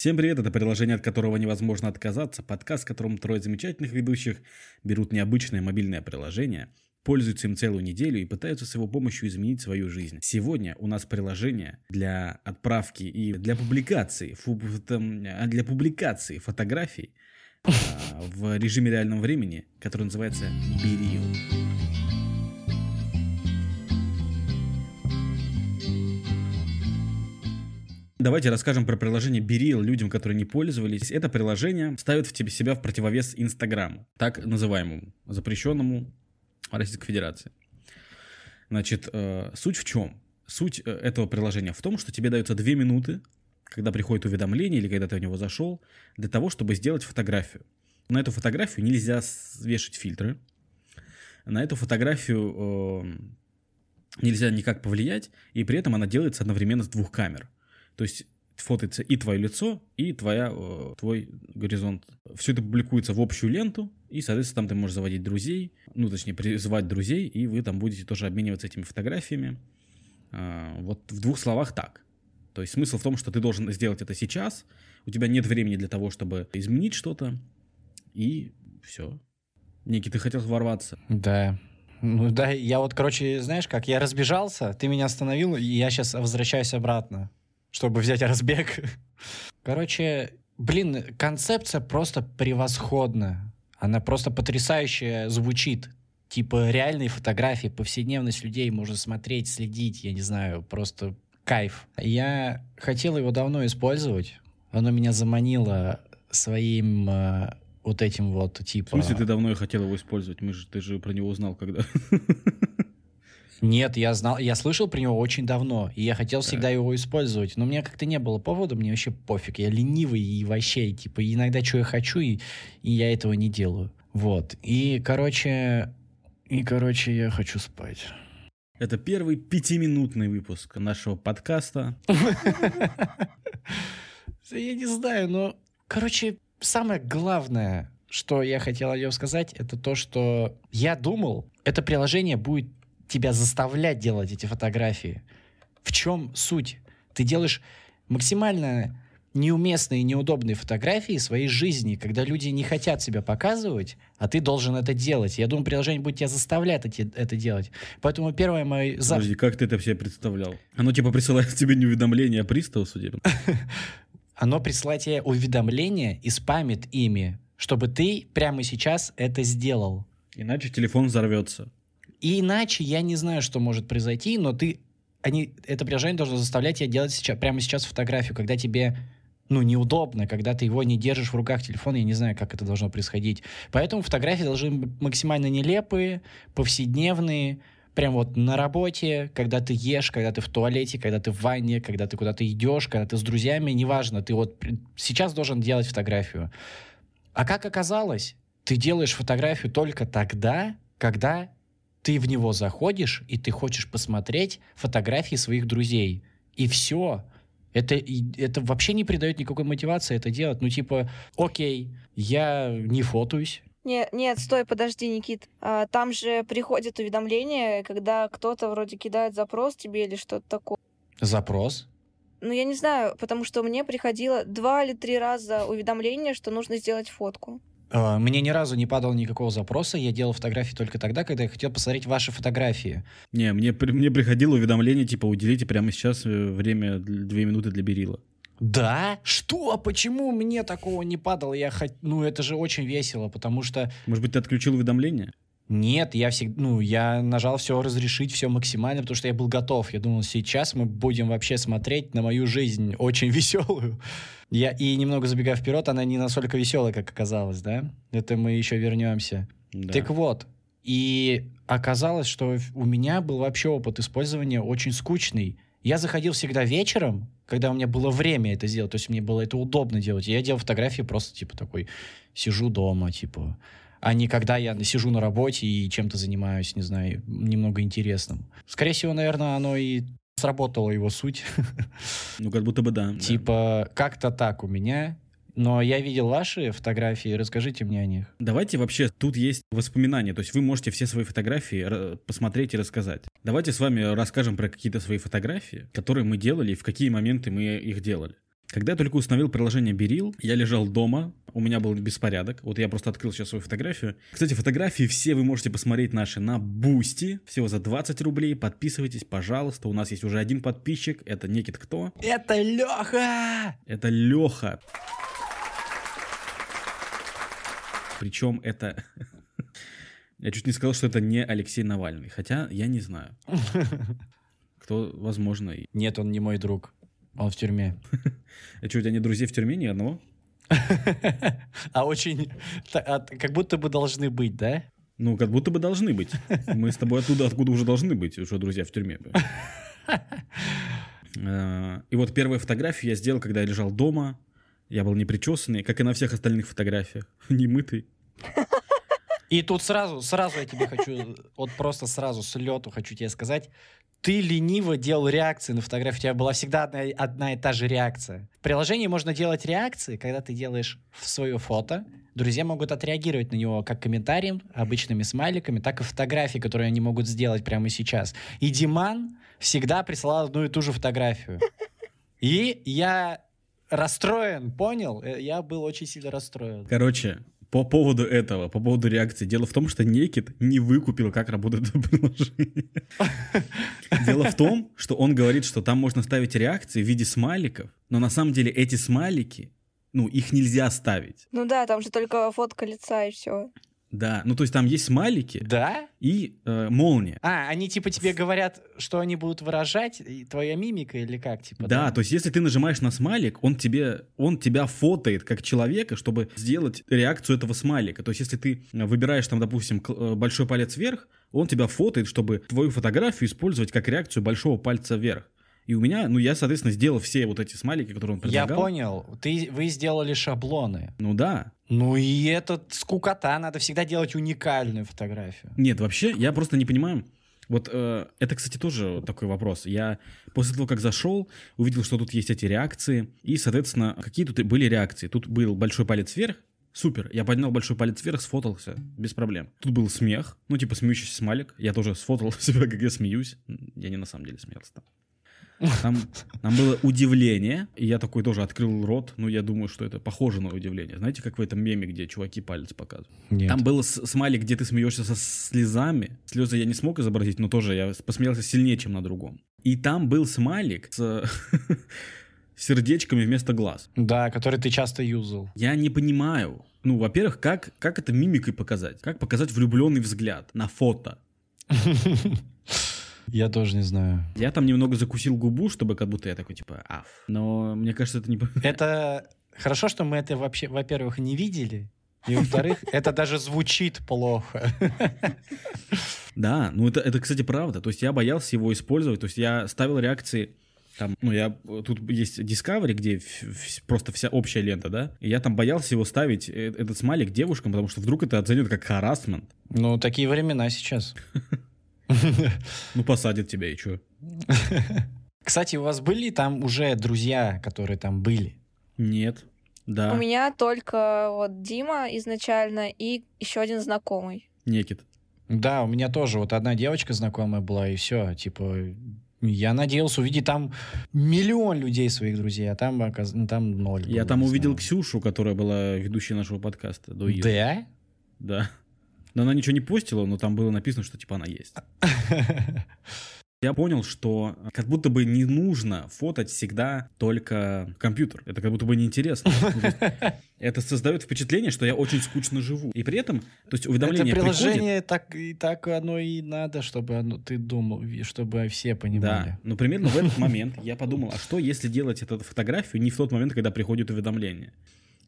Всем привет, это приложение, от которого невозможно отказаться, подкаст, в котором трое замечательных ведущих берут необычное мобильное приложение, пользуются им целую неделю и пытаются с его помощью изменить свою жизнь. Сегодня у нас приложение для отправки и для публикации, фу, там, а, для публикации фотографий а, в режиме реального времени, который называется Берил. Давайте расскажем про приложение Берил людям, которые не пользовались. Это приложение ставит в тебе себя в противовес Инстаграму, так называемому, запрещенному Российской Федерации. Значит, э, суть в чем? Суть э, этого приложения в том, что тебе дается две минуты, когда приходит уведомление или когда ты в него зашел, для того, чтобы сделать фотографию. На эту фотографию нельзя вешать фильтры. На эту фотографию э, нельзя никак повлиять, и при этом она делается одновременно с двух камер – то есть фотается и твое лицо, и твоя, э, твой горизонт. Все это публикуется в общую ленту, и, соответственно, там ты можешь заводить друзей, ну, точнее, призывать друзей, и вы там будете тоже обмениваться этими фотографиями. А, вот в двух словах так. То есть смысл в том, что ты должен сделать это сейчас, у тебя нет времени для того, чтобы изменить что-то, и все. Ники, ты хотел ворваться? Да. Ну да, я вот, короче, знаешь как, я разбежался, ты меня остановил, и я сейчас возвращаюсь обратно чтобы взять разбег. Короче, блин, концепция просто превосходная. Она просто потрясающе звучит. Типа реальные фотографии, повседневность людей можно смотреть, следить, я не знаю, просто кайф. Я хотел его давно использовать. Оно меня заманило своим э, вот этим вот типа... В смысле ты давно и хотел его использовать? Мы же, ты же про него узнал когда? Нет, я знал, я слышал про него очень давно, и я хотел всегда его использовать, но у меня как-то не было повода, мне вообще пофиг, я ленивый и вообще, типа, иногда что я хочу, и, и я этого не делаю. Вот, и, короче, и, короче, я хочу спать. Это первый пятиминутный выпуск нашего подкаста. Я не знаю, но, короче, самое главное, что я хотел о нем сказать, это то, что я думал, это приложение будет тебя заставлять делать эти фотографии. В чем суть? Ты делаешь максимально неуместные и неудобные фотографии своей жизни, когда люди не хотят себя показывать, а ты должен это делать. Я думаю, приложение будет тебя заставлять это, это делать. Поэтому первое мое... Подожди, как ты это себе представлял? Оно типа присылает тебе не уведомление, а пристав судебный? Оно присылает тебе уведомления и спамит ими, чтобы ты прямо сейчас это сделал. Иначе телефон взорвется. И иначе я не знаю, что может произойти, но ты, они, это приложение должно заставлять тебя делать сейчас, прямо сейчас фотографию, когда тебе ну, неудобно, когда ты его не держишь в руках телефона, я не знаю, как это должно происходить. Поэтому фотографии должны быть максимально нелепые, повседневные, прям вот на работе, когда ты ешь, когда ты в туалете, когда ты в ванне, когда ты куда-то идешь, когда ты с друзьями, неважно, ты вот сейчас должен делать фотографию. А как оказалось, ты делаешь фотографию только тогда, когда ты в него заходишь, и ты хочешь посмотреть фотографии своих друзей. И все. Это, это вообще не придает никакой мотивации это делать. Ну, типа, окей, я не фотуюсь, нет, нет, стой, подожди, Никит. А, там же приходит уведомление, когда кто-то вроде кидает запрос тебе или что-то такое. Запрос? Ну, я не знаю, потому что мне приходило два или три раза уведомление, что нужно сделать фотку. А, мне ни разу не падало никакого запроса. Я делал фотографии только тогда, когда я хотел посмотреть ваши фотографии. Не, мне, мне приходило уведомление, типа, уделите прямо сейчас э, время, две минуты для Берила. Да? Что? Почему мне такого не падало? Я хот... Ну, это же очень весело, потому что... Может быть, ты отключил уведомления? Нет, я всегда, ну, я нажал все разрешить, все максимально, потому что я был готов. Я думал, сейчас мы будем вообще смотреть на мою жизнь очень веселую. Я, и немного забегая вперед, она не настолько веселая, как оказалось, да? Это мы еще вернемся. Да. Так вот, и оказалось, что у меня был вообще опыт использования очень скучный. Я заходил всегда вечером, когда у меня было время это сделать, то есть мне было это удобно делать. Я делал фотографии просто, типа, такой, сижу дома, типа, а не когда я сижу на работе и чем-то занимаюсь, не знаю, немного интересным. Скорее всего, наверное, оно и сработала его суть. Ну, как будто бы да. Типа, да. как-то так у меня. Но я видел ваши фотографии, расскажите мне о них. Давайте вообще, тут есть воспоминания, то есть вы можете все свои фотографии посмотреть и рассказать. Давайте с вами расскажем про какие-то свои фотографии, которые мы делали и в какие моменты мы их делали. Когда я только установил приложение BeReal, я лежал дома, у меня был беспорядок. Вот я просто открыл сейчас свою фотографию. Кстати, фотографии все вы можете посмотреть наши на Бусти. Всего за 20 рублей. Подписывайтесь, пожалуйста. У нас есть уже один подписчик. Это Некит кто? Это Леха! Это Леха. Причем это... Я чуть не сказал, что это не Алексей Навальный. Хотя я не знаю. Кто, возможно, и... Нет, он не мой друг. Он в тюрьме. А что, у тебя нет друзей в тюрьме ни одного? А очень... а, Как будто бы должны быть, да? Ну, как будто бы должны быть. Мы с тобой оттуда, откуда уже должны быть, что друзья в тюрьме. Э, И вот первую фотографию я сделал, когда я лежал дома. Я был непричесанный, как и на всех остальных фотографиях. Немытый. И тут сразу, сразу я тебе хочу, вот просто сразу с лету хочу тебе сказать, ты лениво делал реакции на фотографии, у тебя была всегда одна, одна и та же реакция. В приложении можно делать реакции, когда ты делаешь свое фото, друзья могут отреагировать на него как комментарием, обычными смайликами, так и фотографии, которые они могут сделать прямо сейчас. И Диман всегда присылал одну и ту же фотографию. И я расстроен, понял? Э, Я был очень сильно расстроен. Короче, по поводу этого, по поводу реакции. Дело в том, что Некит не выкупил, как работает это приложение. Дело в том, что он говорит, что там можно ставить реакции в виде смайликов, но на самом деле эти смайлики, ну, их нельзя ставить. Ну да, там же только фотка лица и все. Да, ну то есть там есть смайлики Да? и э, молния. А, они типа тебе говорят, что они будут выражать, твоя мимика или как, типа? Да, то есть если ты нажимаешь на смайлик, он тебе, он тебя фотоет как человека, чтобы сделать реакцию этого смайлика. То есть если ты выбираешь там, допустим, э, большой палец вверх, он тебя фотоет, чтобы твою фотографию использовать как реакцию большого пальца вверх. И у меня, ну я, соответственно, сделал все вот эти смайлики, которые он Я предлагал. понял. Ты, вы сделали шаблоны. Ну да. Ну и это скукота, надо всегда делать уникальную фотографию. Нет, вообще, я просто не понимаю. Вот э, это, кстати, тоже такой вопрос. Я после того, как зашел, увидел, что тут есть эти реакции. И, соответственно, какие тут были реакции? Тут был большой палец вверх. Супер. Я поднял большой палец вверх, сфотался. Без проблем. Тут был смех. Ну, типа смеющийся смайлик. Я тоже сфотал себя, как я смеюсь. Я не на самом деле смеялся там. Там, там было удивление, и я такой тоже открыл рот, ну, я думаю, что это похоже на удивление. Знаете, как в этом меме, где чуваки палец показывают? Нет. Там был с- смайлик, где ты смеешься со слезами. Слезы я не смог изобразить, но тоже я посмеялся сильнее, чем на другом. И там был смайлик с сердечками вместо глаз. Да, который ты часто юзал. Я не понимаю. Ну, во-первых, как, как это мимикой показать? Как показать влюбленный взгляд на фото? Я тоже не знаю. Я там немного закусил губу, чтобы как будто я такой, типа, аф. Но мне кажется, это не... Это хорошо, что мы это вообще, во-первых, не видели. И во-вторых, это даже звучит плохо. Да, ну это, это, кстати, правда. То есть я боялся его использовать. То есть я ставил реакции там, ну, я, тут есть Discovery, где ф- ф- просто вся общая лента, да, и я там боялся его ставить, э, этот смайлик девушкам, потому что вдруг это оценят как харасмент. Ну, такие времена сейчас. Ну, посадят тебя и чё? Кстати, у вас были там уже друзья, которые там были? Нет, да, У меня только вот Дима изначально и еще один знакомый. некит. Да, у меня тоже вот одна девочка знакомая была, и все. Типа, я надеялся увидеть там миллион людей своих друзей, а там, оказ- ну, там ноль. Я было, там увидел знаю. Ксюшу, которая была ведущей нашего подкаста до Иры. Да? Да. Но она ничего не постила, но там было написано, что типа она есть. Я понял, что как будто бы не нужно фотать всегда только компьютер. Это как будто бы неинтересно. Ну, Это создает впечатление, что я очень скучно живу. И при этом, то есть Это уведомление приходит... приложение так и так оно и надо, чтобы оно, ты думал, чтобы все понимали. Да, но примерно в этот момент я подумал, а что если делать эту фотографию не в тот момент, когда приходит уведомление?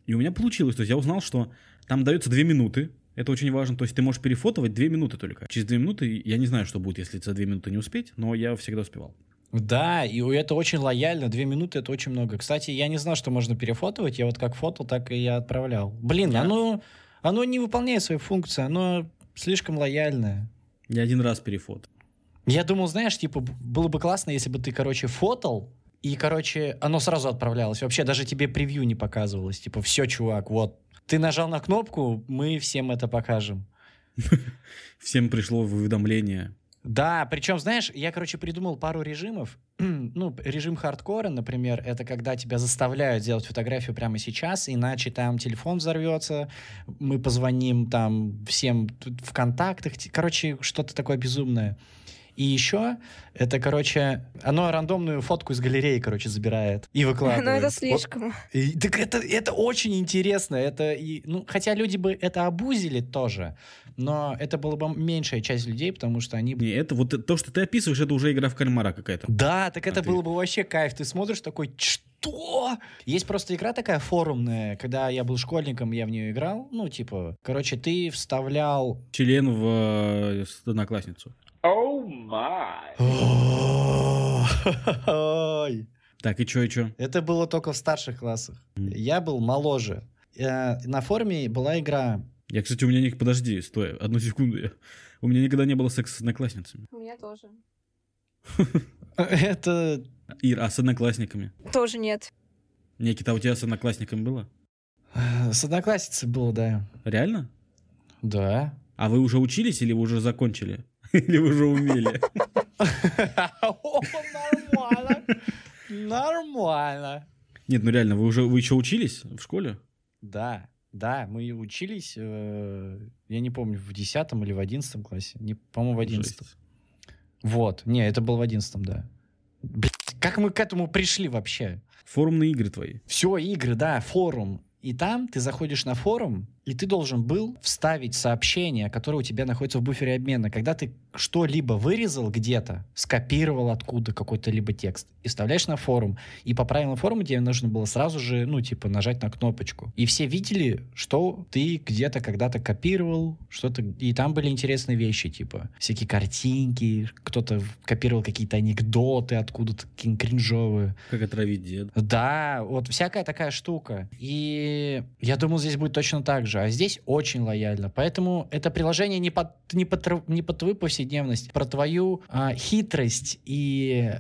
И у меня получилось, то есть я узнал, что там дается две минуты, это очень важно, то есть ты можешь перефотовать две минуты только. Через две минуты, я не знаю, что будет, если за две минуты не успеть, но я всегда успевал. Да, и это очень лояльно. Две минуты это очень много. Кстати, я не знал, что можно перефотовать. Я вот как фотал, так и я отправлял. Блин, Да? оно, оно не выполняет свои функции, оно слишком лояльное. Я один раз перефот. Я думал, знаешь, типа, было бы классно, если бы ты, короче, фотал, и, короче, оно сразу отправлялось. Вообще даже тебе превью не показывалось. Типа, все, чувак, вот. Ты нажал на кнопку, мы всем это покажем. Всем пришло в уведомление Да, причем, знаешь, я, короче, придумал пару режимов. ну, режим хардкора, например, это когда тебя заставляют сделать фотографию прямо сейчас, иначе там телефон взорвется, мы позвоним там всем в контактах, короче, что-то такое безумное. И еще это, короче, оно рандомную фотку из галереи, короче, забирает и выкладывает. Ну, это Вот- слишком. и- так это, это очень интересно. Это и, ну, хотя люди бы это обузили тоже, но это была бы меньшая часть людей, потому что они... Не, это вот то, что ты описываешь, это уже игра в кальмара какая-то. Да, так это ты- было бы вообще кайф. Ты смотришь такой, что? Есть просто игра такая форумная, когда я был школьником, я в нее играл. Ну, типа, короче, ты вставлял... Член в э, одноклассницу. Ой. Так, и чё, и чё? Это было только в старших классах. Мгм. Я был моложе. Э, На форуме была игра Я, кстати, у меня не... Подожди, стой, одну секунду. Я- У меня никогда не было секса с одноклассницами. У меня тоже. Это Ир, а с одноклассниками? Тоже нет. Никита, а у тебя с одноклассниками было? с одноклассницей было, да. Реально? Да. А вы уже учились или вы уже закончили? Или вы уже умели? Нормально. Нормально. Нет, ну реально, вы уже вы еще учились в школе? Да, да, мы учились, э, я не помню, в 10 или в 11 классе. Не, по-моему, в 11. Жесть. Вот. Не, это был в 11, да. Блядь, как мы к этому пришли вообще? Форумные игры твои. Все, игры, да, форум. И там ты заходишь на форум, и ты должен был вставить сообщение, которое у тебя находится в буфере обмена. Когда ты что-либо вырезал где-то, скопировал откуда какой-то либо текст, и вставляешь на форум. И по правилам форума тебе нужно было сразу же, ну, типа, нажать на кнопочку. И все видели, что ты где-то когда-то копировал, что-то... И там были интересные вещи, типа, всякие картинки, кто-то копировал какие-то анекдоты откуда-то, какие кринжовые. Как отравить дед. Да, вот всякая такая штука. И я думал, здесь будет точно так же. А здесь очень лояльно. Поэтому это приложение не под, не под, не под твою повседневность, про твою а, хитрость и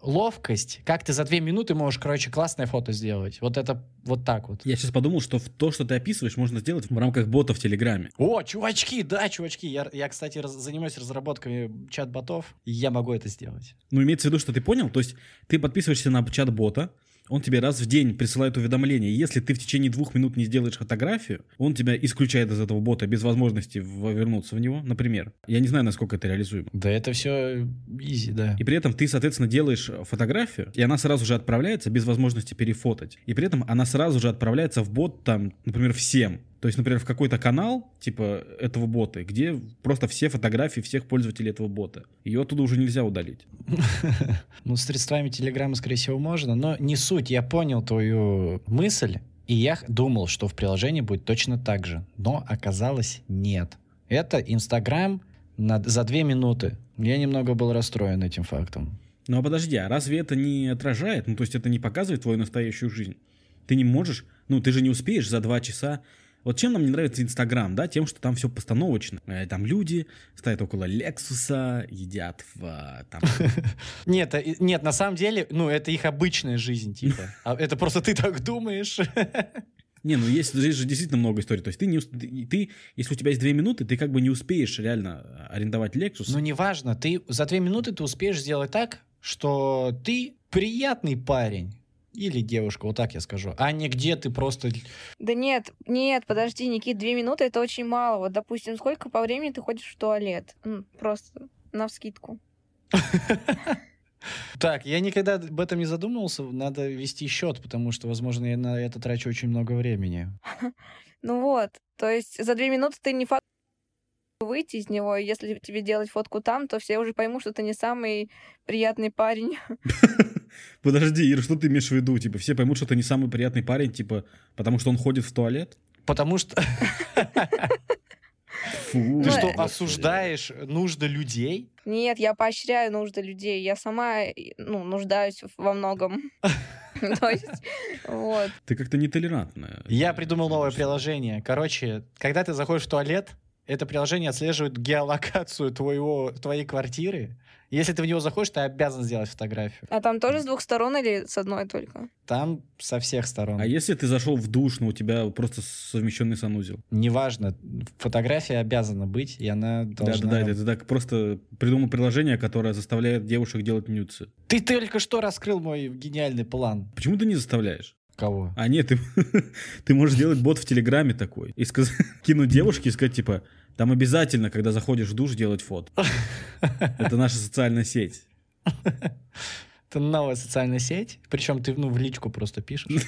ловкость, как ты за две минуты можешь, короче, классное фото сделать. Вот это вот так вот. Я сейчас подумал, что то, что ты описываешь, можно сделать в рамках бота в Телеграме. О, чувачки, да, чувачки. Я, я кстати, раз- занимаюсь разработкой чат-ботов, и я могу это сделать. Ну, имеется в виду, что ты понял? То есть ты подписываешься на чат-бота, он тебе раз в день присылает уведомление. Если ты в течение двух минут не сделаешь фотографию, он тебя исключает из этого бота без возможности вернуться в него, например. Я не знаю, насколько это реализуемо. Да это все изи, да. И при этом ты, соответственно, делаешь фотографию, и она сразу же отправляется без возможности перефотать. И при этом она сразу же отправляется в бот, там, например, всем. То есть, например, в какой-то канал, типа, этого бота, где просто все фотографии всех пользователей этого бота. Ее оттуда уже нельзя удалить. Ну, с средствами Телеграма, скорее всего, можно, но не суть. Я понял твою мысль, и я думал, что в приложении будет точно так же. Но оказалось нет. Это Инстаграм за две минуты. Я немного был расстроен этим фактом. Ну а подожди, а разве это не отражает, ну то есть это не показывает твою настоящую жизнь? Ты не можешь, ну ты же не успеешь за два часа. Вот чем нам не нравится Инстаграм, да, тем, что там все постановочно. Э, Там люди стоят около Лексуса, едят в, а, там, Нет, э, нет, на самом деле, ну, это их обычная жизнь, типа. А это просто ты так думаешь. Не, ну есть, здесь же действительно много историй. То есть ты, не, ты, если у тебя есть две минуты, ты как бы не успеешь реально арендовать Lexus. Ну, неважно, ты за две минуты ты успеешь сделать так, что ты приятный парень. Или девушка, вот так я скажу. А не где ты просто... Да нет, нет, подожди, Никит, две минуты это очень мало. Вот, допустим, сколько по времени ты ходишь в туалет? Просто на вскидку. Так, я никогда об этом не задумывался. Надо вести счет, потому что, возможно, я на это трачу очень много времени. Ну вот, то есть за две минуты ты не факт выйти из него. и Если тебе делать фотку там, то все уже поймут, что ты не самый приятный парень. Подожди, Ира, что ты имеешь в виду? Типа все поймут, что ты не самый приятный парень, типа, потому что он ходит в туалет? Потому что Фу. Ну, ты что, э, осуждаешь нужды людей? Нет, я поощряю нужды людей. Я сама, ну, нуждаюсь во многом. То есть, вот. Ты как-то нетолерантная. Я придумал новое приложение. Короче, когда ты заходишь в туалет, это приложение отслеживает геолокацию твоего, твоей квартиры. Если ты в него заходишь, ты обязан сделать фотографию. А там тоже с двух сторон или с одной только? Там со всех сторон. А если ты зашел в душ, но у тебя просто совмещенный санузел? Неважно, фотография обязана быть, и она должна... Да-да-да, ты так просто придумал приложение, которое заставляет девушек делать нюцы. Ты только что раскрыл мой гениальный план. Почему ты не заставляешь? Кого? А нет, ты, ты можешь сделать бот в Телеграме такой и сказ... кинуть девушке и сказать, типа, там обязательно, когда заходишь в душ, делать фото. Это наша социальная сеть. Это новая социальная сеть, причем ты ну, в личку просто пишешь.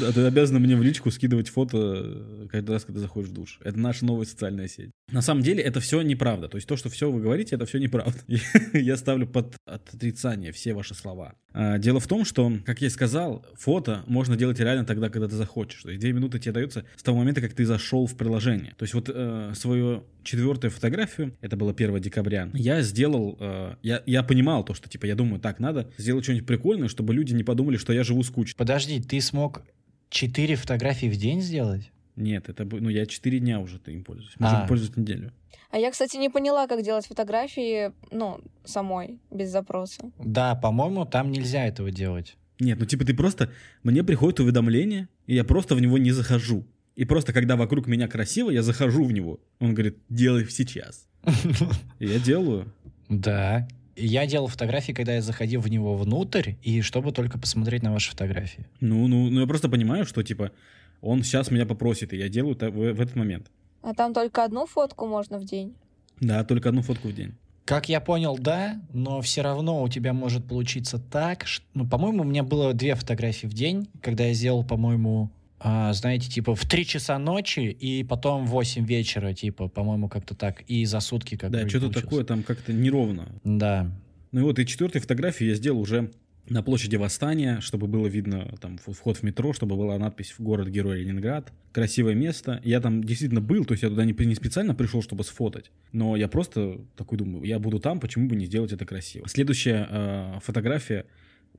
Да, ты обязан мне в личку скидывать фото э, каждый раз, когда заходишь в душ. Это наша новая социальная сеть. На самом деле это все неправда. То есть то, что все вы говорите, это все неправда. Я ставлю под отрицание все ваши слова. А, дело в том, что, как я и сказал, фото можно делать реально тогда, когда ты захочешь. То есть две минуты тебе даются с того момента, как ты зашел в приложение. То есть вот э, свою четвертую фотографию, это было 1 декабря, я сделал, э, я, я понимал то, что типа я думаю, так, надо сделать что-нибудь прикольное, чтобы люди не подумали, что я живу скучно. Подожди, ты смог четыре фотографии в день сделать? Нет, это, ну, я 4 дня уже им пользуюсь. Можем А. пользоваться неделю. А я, кстати, не поняла, как делать фотографии, ну, самой, без запроса. Да, по-моему, там нельзя этого делать. Нет, ну типа ты просто... Мне приходит уведомление, и я просто в него не захожу. И просто когда вокруг меня красиво, я захожу в него. Он говорит, делай сейчас. Я делаю. Да. Я делал фотографии, когда я заходил в него внутрь, и чтобы только посмотреть на ваши фотографии. Ну, ну, ну я просто понимаю, что типа он сейчас меня попросит, и я делаю это в, в этот момент. А там только одну фотку можно в день. Да, только одну фотку в день. Как я понял, да, но все равно у тебя может получиться так, что, ну, по-моему, у меня было две фотографии в день, когда я сделал, по-моему, а, знаете, типа в 3 часа ночи и потом в 8 вечера, типа, по-моему, как-то так, и за сутки как Да, что-то такое там как-то неровно. Да. Ну и вот, и четвертую фотографию я сделал уже на площади Восстания, чтобы было видно там вход в метро, чтобы была надпись в город-герой Ленинград. Красивое место. Я там действительно был, то есть я туда не, не специально пришел, чтобы сфотать, но я просто такой думаю, я буду там, почему бы не сделать это красиво. Следующая э, фотография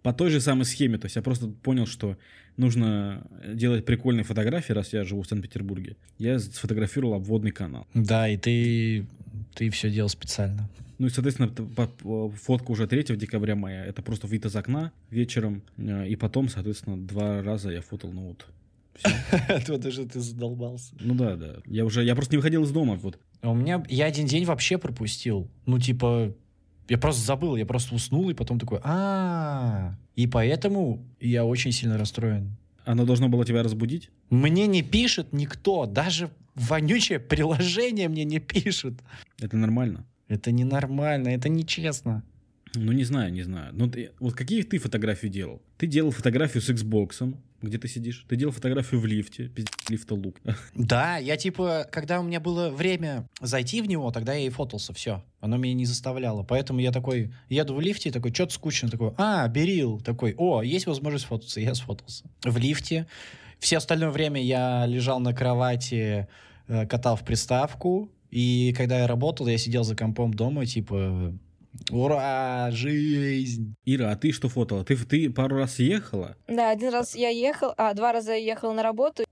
по той же самой схеме, то есть я просто понял, что нужно делать прикольные фотографии, раз я живу в Санкт-Петербурге. Я сфотографировал обводный канал. Да, и ты, ты все делал специально. Ну и, соответственно, фотка уже 3 декабря моя. Это просто вид из окна вечером. э, И потом, соответственно, два раза я фотал, ну вот. Уже ты задолбался. Ну да, да. Я уже, я просто не выходил из дома. Вот. А у меня, я один день вообще пропустил. Ну, типа, я просто забыл, я просто уснул, и потом такой, а И поэтому я очень сильно расстроен. Оно должно было тебя разбудить. Мне не пишет никто, даже вонючее приложение мне не пишет. Это нормально. Это ненормально, это нечестно. Ну, не знаю, не знаю. Ну, ты- вот какие ты фотографии делал? Ты делал фотографию с Xbox, где ты сидишь. Ты делал фотографию в лифте. Пиздец, лифта лук. Да, я типа, когда у меня было время зайти в него, тогда я и фотался, все. Оно меня не заставляло. Поэтому я такой, еду в лифте, такой, что-то скучно, такой, а, Берил, такой, о, есть возможность фототься, я сфотался. В лифте. Все остальное время я лежал на кровати, э, катал в приставку, и когда я работал, я сидел за компом дома, типа, ура, жизнь. Ира, а ты что фотала? Ты, ты пару раз ехала? Да, один раз я ехал, а два раза я ехала на работу,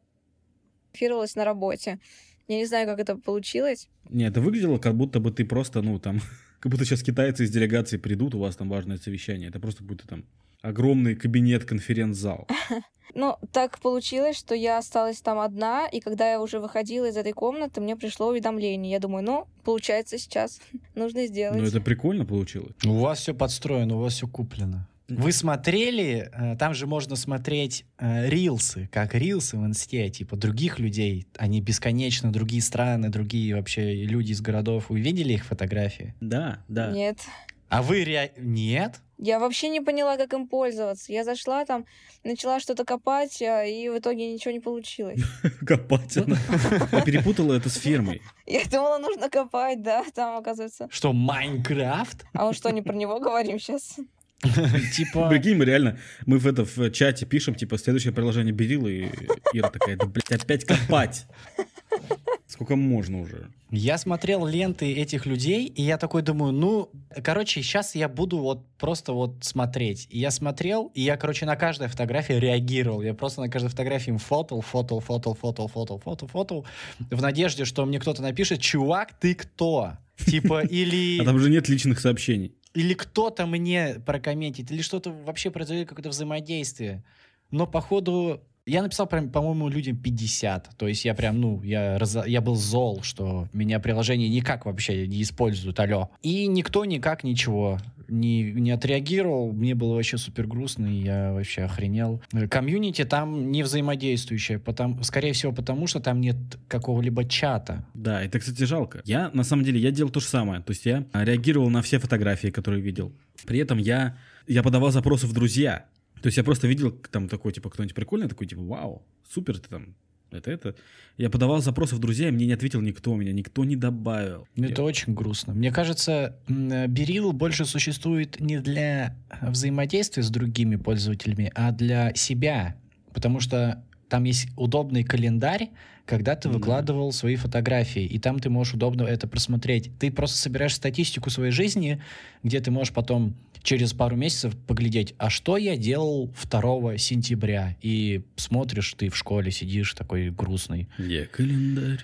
фотографировалась на работе. Я не знаю, как это получилось. Нет, это выглядело, как будто бы ты просто, ну, там, как будто сейчас китайцы из делегации придут, у вас там важное совещание. Это просто будет там огромный кабинет, конференц-зал. Ну, так получилось, что я осталась там одна, и когда я уже выходила из этой комнаты, мне пришло уведомление. Я думаю, ну, получается, сейчас нужно сделать. Ну, это прикольно получилось. У вас все подстроено, у вас все куплено. Вы смотрели, э, там же можно смотреть э, рилсы, как рилсы в инсте, типа других людей, они бесконечно, другие страны, другие вообще люди из городов. Вы видели их фотографии? Да, да. Нет. А вы ре... Нет? Я вообще не поняла, как им пользоваться. Я зашла там, начала что-то копать, а, и в итоге ничего не получилось. Копать она. Перепутала это с фирмой. Я думала, нужно копать, да, там, оказывается. Что, Майнкрафт? А мы что, не про него говорим сейчас? Типа... Прикинь, мы реально, мы в это в чате пишем, типа, следующее приложение Берила, и Ира такая, да, блядь, опять копать. Сколько можно уже? Я смотрел ленты этих людей, и я такой думаю, ну, короче, сейчас я буду вот просто вот смотреть. И я смотрел, и я, короче, на каждой фотографии реагировал. Я просто на каждой фотографии им фотал, фотал, фотал, фотал, фотал, фотал, фотал, в надежде, что мне кто-то напишет, чувак, ты кто? Типа, или... А там же нет личных сообщений. Или кто-то мне прокомментит, или что-то вообще произойдет, какое-то взаимодействие. Но, походу, я написал, прям, по-моему, людям 50. То есть я прям, ну, я, раз... я был зол, что меня приложение никак вообще не используют, алло. И никто никак ничего не, не отреагировал. Мне было вообще супер грустно, и я вообще охренел. Комьюнити там не взаимодействующее, потому, скорее всего, потому что там нет какого-либо чата. Да, это, кстати, жалко. Я, на самом деле, я делал то же самое. То есть я реагировал на все фотографии, которые видел. При этом я, я подавал запросы в друзья. То есть я просто видел там такой, типа, кто-нибудь прикольный, такой, типа, вау, супер, ты там, это, это. Я подавал запросы в друзья, и мне не ответил никто, меня никто не добавил. Ну, это очень грустно. Мне кажется, Берил больше существует не для взаимодействия с другими пользователями, а для себя. Потому что там есть удобный календарь, когда ты да. выкладывал свои фотографии, и там ты можешь удобно это просмотреть. Ты просто собираешь статистику своей жизни, где ты можешь потом через пару месяцев поглядеть, а что я делал 2 сентября, и смотришь, ты в школе сидишь такой грустный. Я календарь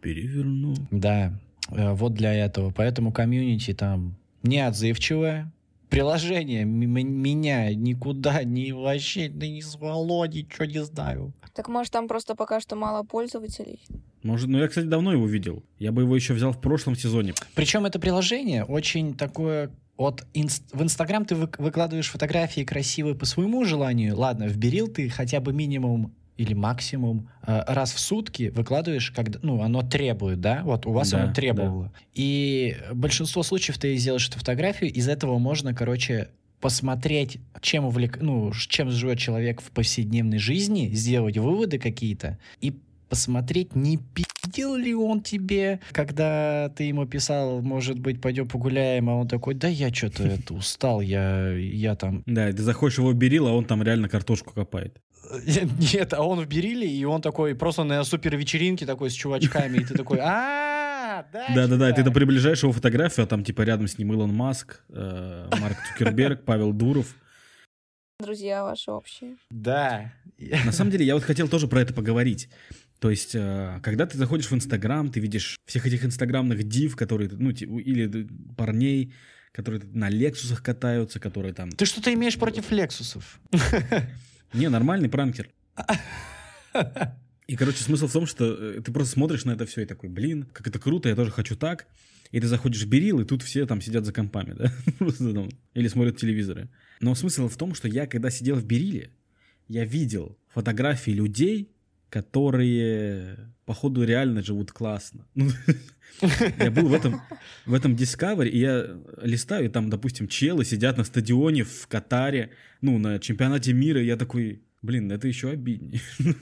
переверну. Да, э, вот для этого. Поэтому комьюнити там неотзывчивое. Приложение меня никуда не вообще да не звало, ничего не знаю. Так может там просто пока что мало пользователей? Может, ну я, кстати, давно его видел. Я бы его еще взял в прошлом сезоне. Причем это приложение очень такое... Вот инс- в Инстаграм ты вык- выкладываешь фотографии красивые по своему желанию. Ладно, в Берил ты хотя бы минимум или максимум э, раз в сутки выкладываешь, когда, ну, оно требует, да? Вот у вас Да, оно требовало. И большинство случаев ты сделаешь эту фотографию, из этого можно, короче, посмотреть, чем увлек, ну, чем живет человек в повседневной жизни, сделать выводы какие-то и посмотреть, не пиздил ли он тебе, когда ты ему писал, может быть, пойдем погуляем, а он такой, да я что-то это устал, я, я там... Да, ты заходишь его Берил, а он там реально картошку копает. Нет, а он в Бериле, и он такой просто на супер вечеринке такой с чувачками, и ты такой, а да, Да-да-да, и ты чувак». это приближаешь его фотографию, а там типа рядом с ним Илон Маск, э, Марк Цукерберг, Павел Дуров. Друзья ваши общие. Да. На самом деле, я вот хотел тоже про это поговорить. То есть, э, когда ты заходишь в Инстаграм, ты видишь всех этих инстаграмных див, которые, ну, или д- парней, которые на Лексусах катаются, которые там... Ты что-то имеешь против Лексусов? Не, нормальный пранкер. И, короче, смысл в том, что э, ты просто смотришь на это все и такой, блин, как это круто, я тоже хочу так. И ты заходишь в Берил, и тут все там сидят за компами, да? Или смотрят телевизоры. Но смысл в том, что я, когда сидел в Бериле, я видел фотографии людей, которые, походу, реально живут классно. Ну, Я был в этом, в этом Discovery, и я листаю, и там, допустим, челы сидят на стадионе в Катаре, ну, на чемпионате мира, и я такой, блин, это еще обиднее.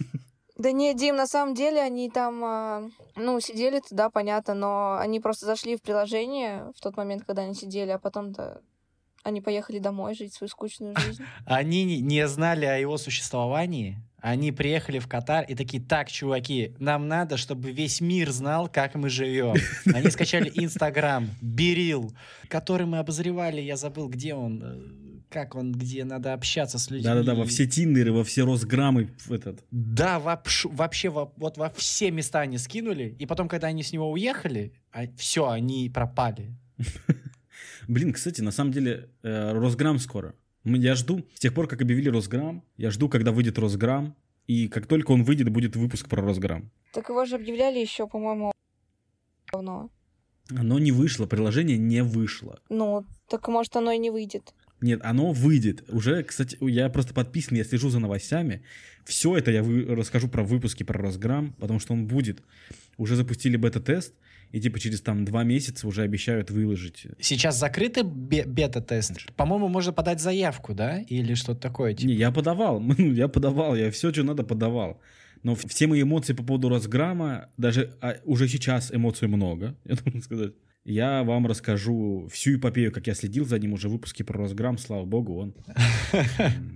Да не, Дим, на самом деле они там, а, ну, сидели да, понятно, но они просто зашли в приложение в тот момент, когда они сидели, а потом-то они поехали домой жить свою скучную жизнь. Они не знали о его существовании. Они приехали в Катар и такие, так, чуваки, нам надо, чтобы весь мир знал, как мы живем. Они скачали Инстаграм, Берил, который мы обозревали, я забыл, где он, э, как он, где надо общаться с людьми. Да-да-да, во все тиндеры, во все Росграммы этот. Да, вообще, вообще во- вот во все места они скинули, и потом, когда они с него уехали, все, они пропали. Блин, кстати, на самом деле, э, Росграм скоро. Я жду, с тех пор, как объявили Росграм, я жду, когда выйдет Росграм, и как только он выйдет, будет выпуск про Росграм. Так его же объявляли еще, по-моему, давно. Оно не вышло, приложение не вышло. Ну, так может оно и не выйдет. Нет, оно выйдет. Уже, кстати, я просто подписан, я слежу за новостями. Все это я вы- расскажу про выпуски про Росграм, потому что он будет. Уже запустили бета-тест, и типа через там два месяца уже обещают выложить. Сейчас закрыты бе- бета-тест. По-моему, можно подать заявку, да? Или что-то такое. типа. Не, я подавал, ну, я подавал, я все, что надо, подавал. Но в- все мои эмоции по поводу Росграма, даже а, уже сейчас эмоций много, я должен сказать. Я вам расскажу всю эпопею, как я следил за ним, уже выпуски про Росграм, слава богу, он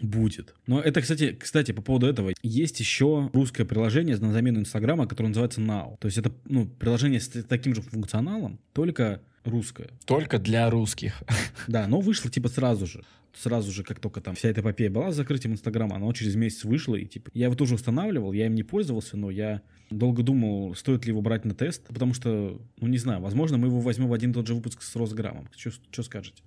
Будет. Но это, кстати, кстати, по поводу этого, есть еще русское приложение на замену Инстаграма, которое называется Now. То есть это ну, приложение с таким же функционалом, только русское. Только для русских. Да, но вышло типа сразу же. Сразу же, как только там вся эта эпопея была с закрытием Инстаграма, оно через месяц вышло, и типа я его тоже устанавливал, я им не пользовался, но я долго думал, стоит ли его брать на тест, потому что, ну не знаю, возможно, мы его возьмем в один и тот же выпуск с Росграммом. Что скажете?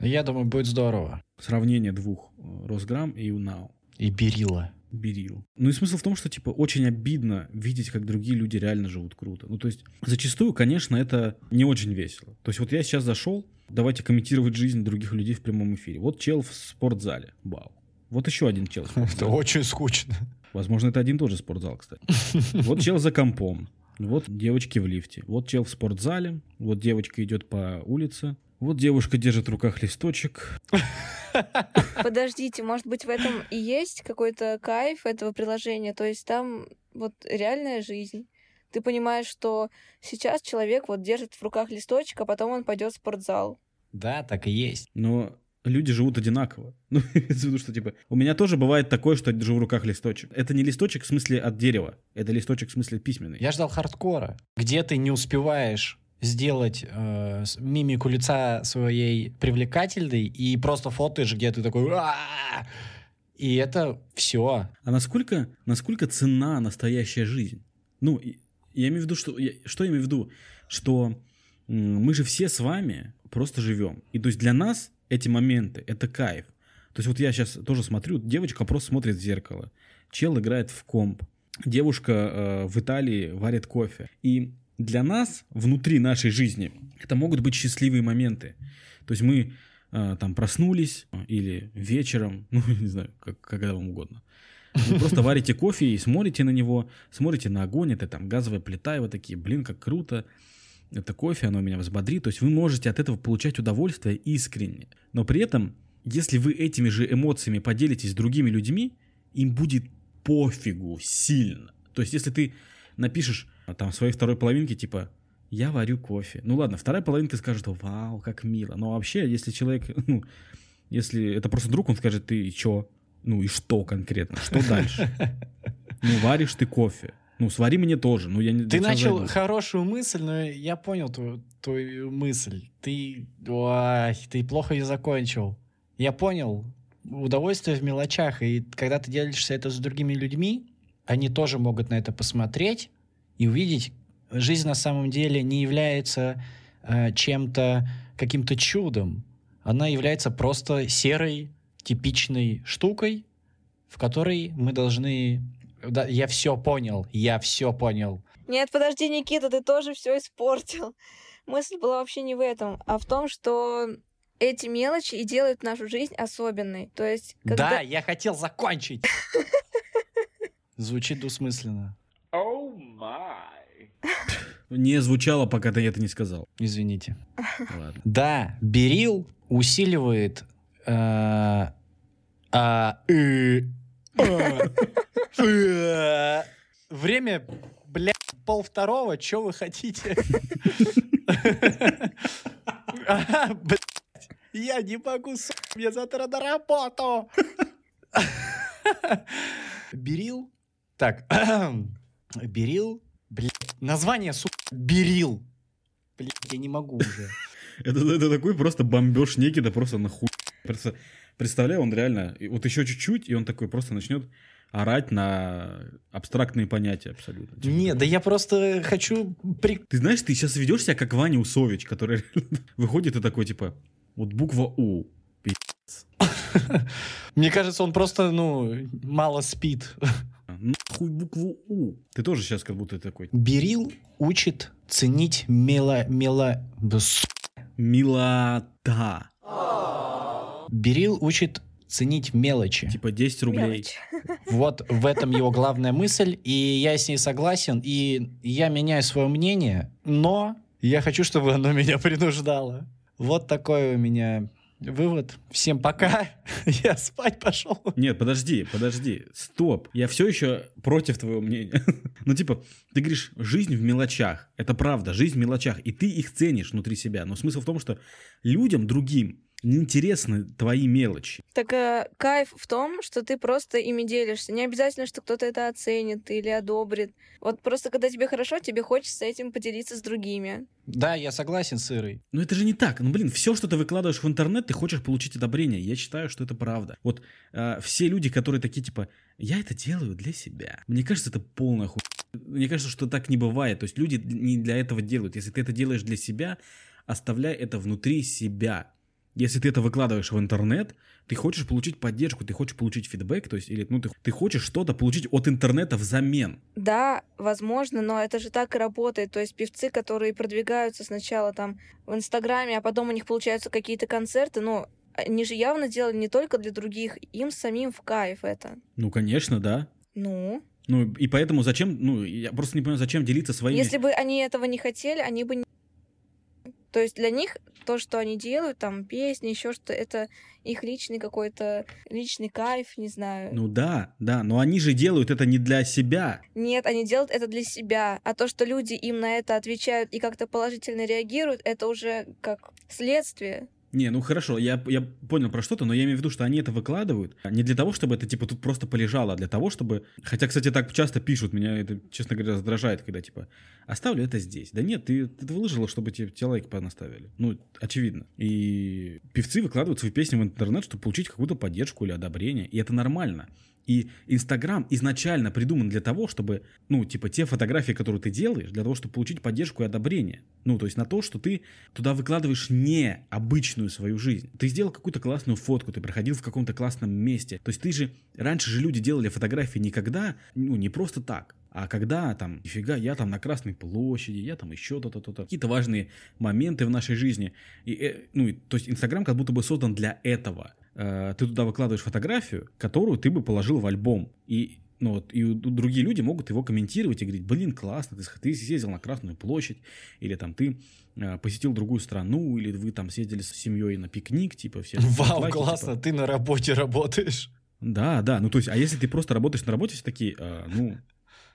Я думаю, будет здорово. Сравнение двух э, Росграмм и Now. И Берила. Берил. Ну и смысл в том, что, типа, очень обидно видеть, как другие люди реально живут круто. Ну, то есть, зачастую, конечно, это не очень весело. То есть, вот я сейчас зашел, давайте комментировать жизнь других людей в прямом эфире. Вот чел в спортзале. Вау. Вот еще один чел. Это очень скучно. Возможно, это один и тот же спортзал, кстати. Вот чел за компом. Вот девочки в лифте. Вот чел в спортзале. Вот девочка идет по улице. Вот девушка держит в руках листочек. Подождите, может быть, в этом и есть какой-то кайф этого приложения? То есть там вот реальная жизнь. Ты понимаешь, что сейчас человек вот держит в руках листочек, а потом он пойдет в спортзал. Да, так и есть. Но люди живут одинаково. Ну, виду, что типа, у меня тоже бывает такое, что я держу в руках листочек. Это не листочек в смысле от дерева, это листочек в смысле письменный. Я ждал хардкора, где ты не успеваешь сделать э, мимику лица своей привлекательной и просто фотоешь, где ты такой... И это все. А насколько, насколько цена настоящая жизнь? Ну, я имею в виду, что... Я, что я имею в виду? Что мы же все с вами просто живем. И то есть для нас эти моменты — это кайф. То есть вот я сейчас тоже смотрю, девочка просто смотрит в зеркало, чел играет в комп, девушка э, в Италии варит кофе. И для нас, внутри нашей жизни, это могут быть счастливые моменты. То есть мы э, там проснулись или вечером, ну, не знаю, как, когда вам угодно. Вы просто варите кофе и смотрите на него, смотрите на огонь, это там газовая плита, и вы такие, блин, как круто. Это кофе, оно меня взбодрит. То есть вы можете от этого получать удовольствие искренне. Но при этом, если вы этими же эмоциями поделитесь с другими людьми, им будет пофигу сильно. То есть если ты напишешь а там своей второй половинке, типа, я варю кофе. Ну ладно, вторая половинка скажет, вау, как мило. Но вообще, если человек, ну, если это просто друг, он скажет, ты чё? Ну и что конкретно? Что дальше? Ну, варишь ты кофе. Ну, свари мне тоже. Ну, я не, ты начал зайду. хорошую мысль, но я понял твою, твою мысль. Ты, ой, ты плохо ее закончил. Я понял. Удовольствие в мелочах. И когда ты делишься это с другими людьми, они тоже могут на это посмотреть и увидеть, жизнь на самом деле не является э, чем-то, каким-то чудом. Она является просто серой, типичной штукой, в которой мы должны... Да, я все понял, я все понял. Нет, подожди, Никита, ты тоже все испортил. Мысль была вообще не в этом, а в том, что эти мелочи и делают нашу жизнь особенной. То есть, когда... Да, я хотел закончить. Звучит двусмысленно. Не звучало, пока ты это не сказал. Извините. Ладно. Да, берил усиливает э, а, э, э, время, блядь, пол второго, что вы хотите? Я не могу, мне завтра на работу. Берил. Так, Берил? Блядь, название, сука, Берил. Блядь, я не могу уже. Это, это такой просто бомбеж да просто нахуй. Просто представляю, он реально, вот еще чуть-чуть, и он такой просто начнет орать на абстрактные понятия абсолютно. Типа, Нет, да я просто хочу... При... Ты знаешь, ты сейчас ведешь себя как Ваня Усович, который выходит и такой, типа, вот буква У. Мне кажется, он просто, ну, мало спит. Нахуй букву У. Ты тоже сейчас как будто такой. Берил учит ценить мело... мело... Милота. Берил учит ценить мелочи. Типа 10 рублей. Мелочь. Вот в этом его главная мысль, и я с ней согласен, и я меняю свое мнение, но я хочу, чтобы оно меня принуждало. Вот такое у меня Вывод. Всем пока. Я спать пошел. Нет, подожди, подожди. Стоп. Я все еще против твоего мнения. ну, типа, ты говоришь, жизнь в мелочах. Это правда, жизнь в мелочах. И ты их ценишь внутри себя. Но смысл в том, что людям другим неинтересны твои мелочи. Так э, кайф в том, что ты просто ими делишься. Не обязательно, что кто-то это оценит или одобрит. Вот просто когда тебе хорошо, тебе хочется этим поделиться с другими. Да, я согласен с Ирой. Но это же не так. Ну, блин, все, что ты выкладываешь в интернет, ты хочешь получить одобрение. Я считаю, что это правда. Вот э, все люди, которые такие, типа, я это делаю для себя. Мне кажется, это полная хуйня. Мне кажется, что так не бывает. То есть люди не для этого делают. Если ты это делаешь для себя, оставляй это внутри себя. Если ты это выкладываешь в интернет, ты хочешь получить поддержку, ты хочешь получить фидбэк, то есть, или ну, ты, ты хочешь что-то получить от интернета взамен. Да, возможно, но это же так и работает. То есть певцы, которые продвигаются сначала там в Инстаграме, а потом у них получаются какие-то концерты, ну, они же явно делали не только для других, им самим в кайф это. Ну, конечно, да. Ну, Ну, и поэтому зачем, ну, я просто не понимаю, зачем делиться своими... если бы они этого не хотели, они бы не... То есть для них то, что они делают, там, песни, еще что это их личный какой-то, личный кайф, не знаю. Ну да, да, но они же делают это не для себя. Нет, они делают это для себя. А то, что люди им на это отвечают и как-то положительно реагируют, это уже как следствие. Не, ну хорошо, я, я понял про что-то, но я имею в виду, что они это выкладывают не для того, чтобы это, типа, тут просто полежало, а для того, чтобы... Хотя, кстати, так часто пишут, меня это, честно говоря, раздражает, когда, типа, оставлю это здесь. Да нет, ты, ты это выложила, чтобы тебе, тебе лайк понаставили. Ну, очевидно. И певцы выкладывают свои песни в интернет, чтобы получить какую-то поддержку или одобрение, и это нормально. И Инстаграм изначально придуман для того, чтобы, ну, типа, те фотографии, которые ты делаешь, для того, чтобы получить поддержку и одобрение. Ну, то есть на то, что ты туда выкладываешь не обычную свою жизнь. Ты сделал какую-то классную фотку, ты проходил в каком-то классном месте. То есть ты же, раньше же люди делали фотографии никогда, ну, не просто так, а когда там, нифига, я там на Красной площади, я там еще то-то, то-то. Какие-то важные моменты в нашей жизни. И, э, ну, то есть Инстаграм как будто бы создан для этого. Э, ты туда выкладываешь фотографию, которую ты бы положил в альбом. И ну вот, и другие люди могут его комментировать и говорить, блин, классно, ты, ты съездил на Красную площадь, или там ты э, посетил другую страну, или вы там съездили с семьей на пикник, типа все. Вау, лайки, типа. классно, ты на работе работаешь. Да, да, ну то есть, а если ты просто работаешь на работе, все такие, «А, ну,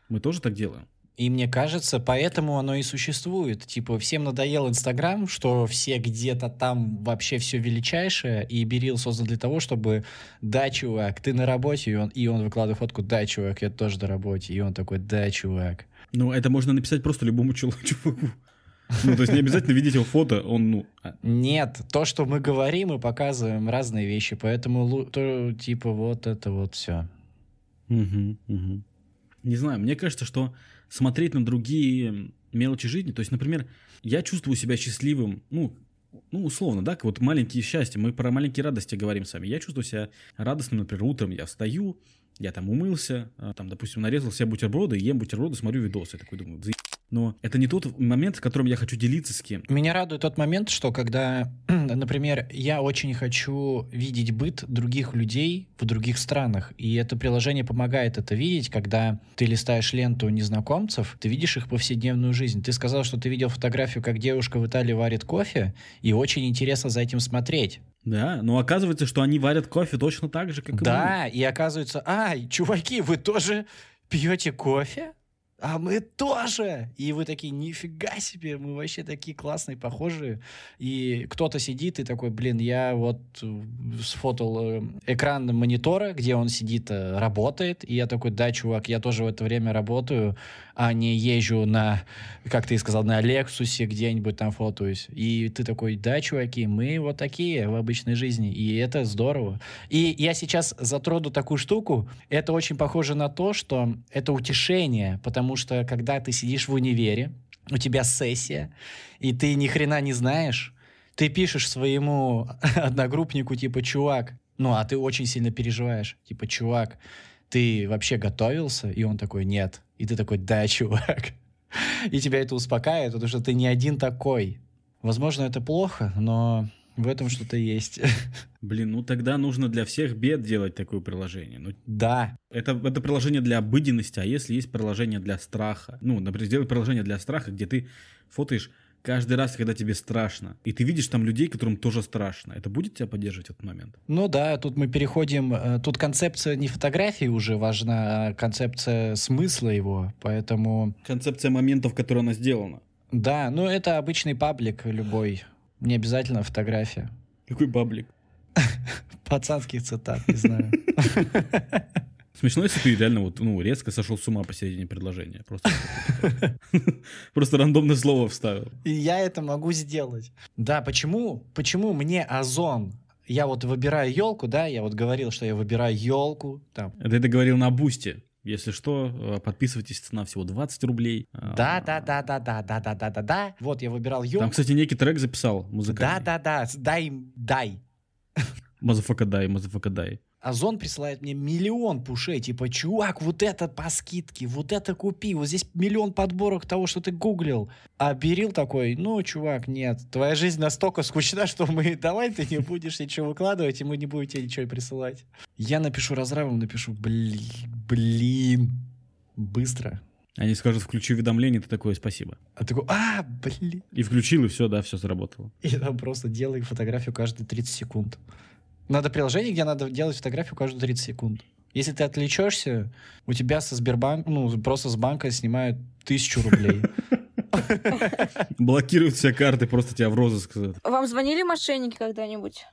мы тоже так делаем. И мне кажется, поэтому оно и существует. Типа, всем надоел Инстаграм, что все где-то там вообще все величайшее, и Берил создан для того, чтобы да, чувак, ты на работе, и он, и он выкладывает фотку, да, чувак, я тоже на работе, и он такой, да, чувак. Ну, это можно написать просто любому чел- чуваку. Ну, то есть не обязательно видеть его фото, он, ну, а, Нет, то, что мы говорим и показываем разные вещи, поэтому, то, типа, вот это вот все. Мгм, мгм. Не знаю, мне кажется, что смотреть на другие мелочи жизни, то есть, например, я чувствую себя счастливым, ну, ну, условно, да, вот маленькие счастья, мы про маленькие радости говорим с вами. Я чувствую себя радостным, например, утром я встаю, я там умылся, а, там, допустим, нарезал себе бутерброды, ем бутерброды, смотрю видосы, я такой думаю. Но это не тот момент, в котором я хочу делиться с кем. Меня радует тот момент, что когда, например, я очень хочу видеть быт других людей в других странах, и это приложение помогает это видеть, когда ты листаешь ленту незнакомцев, ты видишь их повседневную жизнь. Ты сказал, что ты видел фотографию, как девушка в Италии варит кофе, и очень интересно за этим смотреть. Да, но оказывается, что они варят кофе точно так же, как и мы. Да, и оказывается, ай, чуваки, вы тоже пьете кофе? А мы тоже! И вы такие, нифига себе, мы вообще такие классные, похожие. И кто-то сидит и такой, блин, я вот э, сфотал э, экран монитора, где он сидит, э, работает. И я такой, да, чувак, я тоже в это время работаю, а не езжу на, как ты сказал, на Лексусе где-нибудь там фотоюсь. И ты такой, да, чуваки, мы вот такие в обычной жизни. И это здорово. И я сейчас затрону такую штуку. Это очень похоже на то, что это утешение, потому что когда ты сидишь в универе, у тебя сессия, и ты ни хрена не знаешь, ты пишешь своему одногруппнику, типа, чувак, ну, а ты очень сильно переживаешь, типа, чувак, ты вообще готовился? И он такой, нет. И ты такой, да, чувак. И тебя это успокаивает, потому что ты не один такой. Возможно, это плохо, но в этом что-то есть. Блин, ну тогда нужно для всех бед делать такое приложение. Ну, Да, это, это приложение для обыденности, а если есть приложение для страха? Ну, например, сделать приложение для страха, где ты фотоешь каждый раз, когда тебе страшно, и ты видишь там людей, которым тоже страшно. Это будет тебя поддерживать в этот момент? Ну да, тут мы переходим, э, тут концепция не фотографии уже важна, а концепция смысла его, поэтому Концепция моментов, в которой она сделана. да, ну это обычный паблик любой, не обязательно фотография. Какой баблик? Пацанских цитат, не знаю. Смешно, если ты реально вот, ну, резко сошел с ума посередине предложения. Просто, просто рандомное слово вставил. И я это могу сделать. Да, почему, почему мне Озон я вот выбираю елку, да, я вот говорил, что я выбираю елку, там. Это ты говорил на бусте. Если что, э, подписывайтесь, цена всего 20 рублей. Да, да, да, да, да, да, да, да, да, да. Вот я выбирал елку. Там, кстати, некий трек записал музыкальный. Да, да, да, die, die. Motherfucker die, motherfucker die. Озон присылает мне миллион пушей, типа, чувак, вот это по скидке, вот это купи, вот здесь миллион подборок того, что ты гуглил. А BeReal такой, ну, чувак, нет, твоя жизнь настолько скучна, что мы, давай ты не будешь ничего выкладывать, и мы не будем тебе ничего присылать. Я напишу разрабам, напишу, блин, блин, быстро. Они скажут, включи уведомление, ты такой, спасибо. А такой, а, блин. И включил, и все, да, все заработало. И там просто делай фотографию каждые 30 секунд. Надо приложение, где надо делать фотографию каждые 30 секунд. Если ты отвлечешься, у тебя со Сбербанк, ну, просто с банка снимают тысячу рублей. Блокируют все карты, просто тебя в розыск. Вам звонили мошенники когда-нибудь?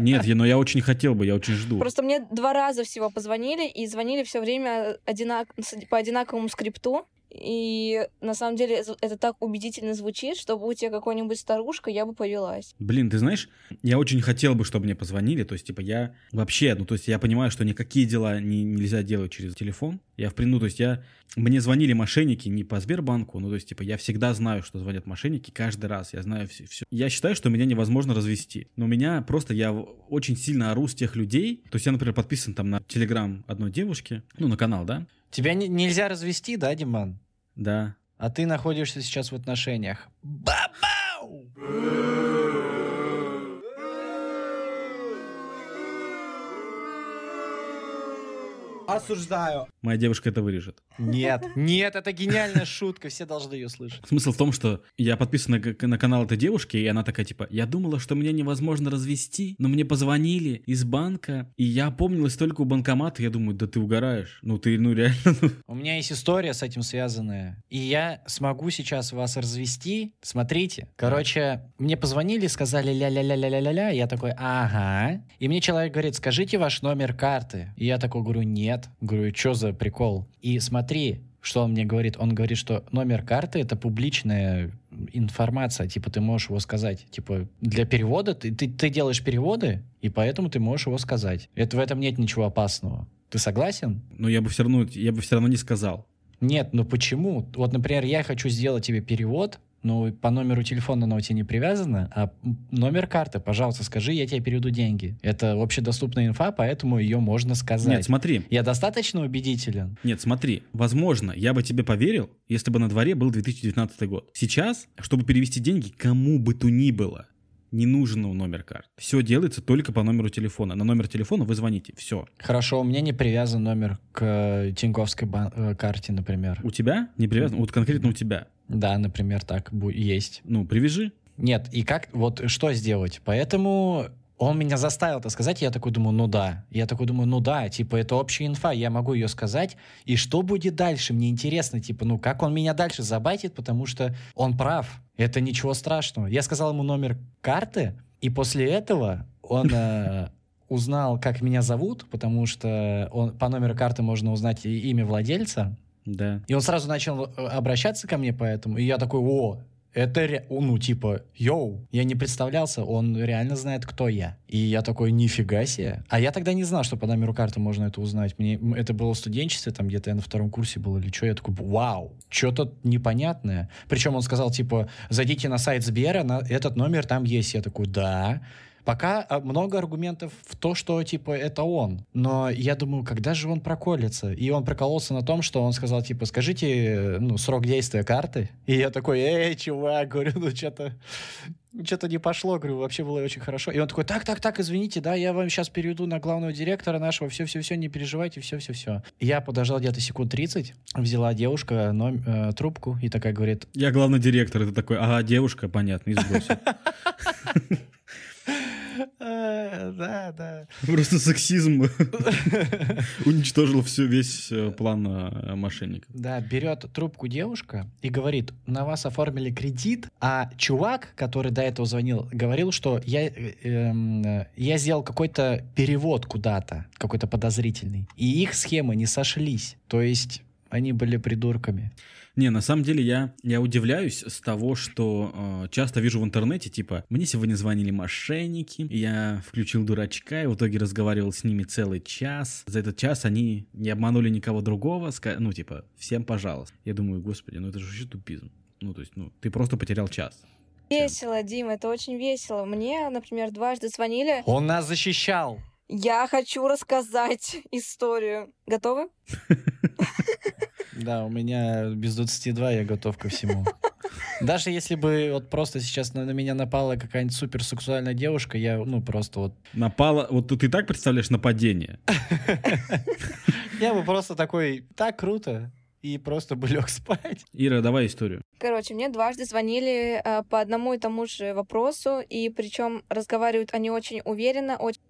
Нет, я, но я очень хотел бы, я очень жду. Просто мне два раза всего позвонили, и звонили все время одинак... по одинаковому скрипту. И на самом деле это так убедительно звучит, что будь я какой-нибудь старушка, я бы повелась. Блин, ты знаешь, я очень хотел бы, чтобы мне позвонили. То есть, типа, я вообще, ну, то есть, я понимаю, что никакие дела не, нельзя делать через телефон. Я в ну, то есть, я... Мне звонили мошенники не по Сбербанку, ну, то есть, типа, я всегда знаю, что звонят мошенники каждый раз. Я знаю все. все. Я считаю, что меня невозможно развести. Но меня просто, я очень сильно ору с тех людей. То есть, я, например, подписан там на Телеграм одной девушки, ну, на канал, да? Тебя не, нельзя развести, да, Диман? Да. А ты находишься сейчас в отношениях. Бабау! Осуждаю. Моя девушка это вырежет. Нет, нет, это гениальная шутка, все должны ее слышать. Смысл в том, что я подписан на, на канал этой девушки, и она такая, типа, я думала, что меня невозможно развести, но мне позвонили из банка, и я помнилась только у банкомата, я думаю, да ты угораешь, ну ты, ну реально. Ну. У меня есть история с этим связанная, и я смогу сейчас вас развести, смотрите. Короче, мне позвонили, сказали ля-ля-ля-ля-ля-ля, я такой, ага. И мне человек говорит, скажите ваш номер карты. И я такой говорю, нет. Говорю, что за прикол? И смотри, что он мне говорит? Он говорит, что номер карты это публичная информация, типа ты можешь его сказать. Типа для перевода ты, ты, ты делаешь переводы, и поэтому ты можешь его сказать. Это, в этом нет ничего опасного. Ты согласен? Ну, я бы все равно, я бы все равно не сказал. Нет, ну почему? Вот, например, я хочу сделать тебе перевод, ну, по номеру телефона оно у тебя не привязано, а номер карты, пожалуйста, скажи, я тебе переведу деньги. Это общедоступная инфа, поэтому ее можно сказать. Нет, смотри. Я достаточно убедителен? Нет, смотри. Возможно, я бы тебе поверил, если бы на дворе был 2019 год. Сейчас, чтобы перевести деньги кому бы то ни было, не нужен номер карты. Все делается только по номеру телефона. На номер телефона вы звоните. Все. Хорошо, у меня не привязан номер к Тиньковской бан- э, карте, например. У тебя не привязан? Вот конкретно у тебя. Да, например, так есть. Ну, привяжи. Нет, и как, вот что сделать? Поэтому он меня заставил это сказать, я такой думаю, ну да. Я такой думаю, ну да, типа, это общая инфа, я могу ее сказать. И что будет дальше? Мне интересно, типа, ну как он меня дальше забайтит, потому что он прав. Это ничего страшного. Я сказал ему номер карты, и после этого он э, узнал, как меня зовут, потому что он, по номеру карты можно узнать имя владельца. Да. И он сразу начал э, обращаться ко мне поэтому, и я такой, о, это, ну, типа, йоу, я не представлялся, он реально знает, кто я. И я такой, нифига себе. А я тогда не знал, что по номеру карты можно это узнать. Мне это было в студенчестве, там где-то я на втором курсе был или что. Я такой, вау, что-то непонятное. Причем он сказал, типа, зайдите на сайт Сбера, на этот номер там есть. Я такой, да. Пока а, много аргументов в то, что, типа, это он. Но я думаю, когда же он проколется? И он прокололся на том, что он сказал, типа, скажите, ну, срок действия карты. И я такой, эй, чувак, говорю, ну, что-то что-то не пошло, говорю, вообще было очень хорошо. И он такой, так, так, так, извините, да, я вам сейчас переведу на главного директора нашего, все-все-все, не переживайте, все-все-все. Я подождал где-то секунд 30, взяла девушка ном, э, трубку и такая говорит... Я главный директор, это такой, ага, девушка, понятно, и Э, Да, да. Просто сексизм уничтожил всю, весь э, план э, мошенников. Да, берет трубку девушка и говорит, на вас оформили кредит, а чувак, который до этого звонил, говорил, что я, э, эм, э, я сделал какой-то перевод куда-то, какой-то подозрительный, и их схемы не сошлись. То есть они были придурками. Не, на самом деле я, я удивляюсь с того, что э, часто вижу в интернете, типа, мне сегодня звонили мошенники, я включил дурачка и в итоге разговаривал с ними целый час. За этот час они не обманули никого другого, ска- ну, типа, всем пожалуйста. Я думаю, господи, ну это же вообще тупизм. Ну, то есть, ну, ты просто потерял час. Весело, Дим, это очень весело. Мне, например, дважды звонили. Он нас защищал. Я хочу рассказать историю. Готовы? Да, у меня без 22 я готов ко всему. Даже если бы вот просто сейчас на, на меня напала какая-нибудь суперсексуальная девушка, я, ну, просто вот... Напало, вот ты так представляешь нападение? Я бы просто такой, так круто, и просто бы лег спать. Ира, давай историю. Короче, мне дважды звонили э, по одному и тому же вопросу, и причем разговаривают они очень уверенно, очень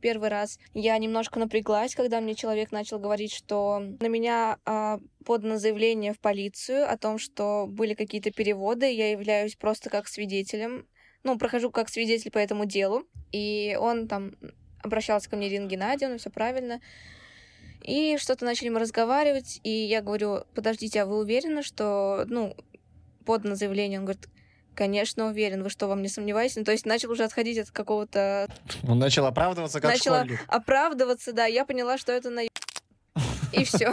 первый раз. Я немножко напряглась, когда мне человек начал говорить, что на меня а, подано заявление в полицию о том, что были какие-то переводы, я являюсь просто как свидетелем, ну, прохожу как свидетель по этому делу, и он там обращался ко мне Ирина Геннадьевна, все правильно, и что-то начали мы разговаривать, и я говорю, подождите, а вы уверены, что, ну, подано заявление? Он говорит, конечно, уверен, вы что, вам не сомневаетесь? Ну, то есть начал уже отходить от какого-то... Он начал оправдываться как школьник. оправдываться, да, я поняла, что это на... И все.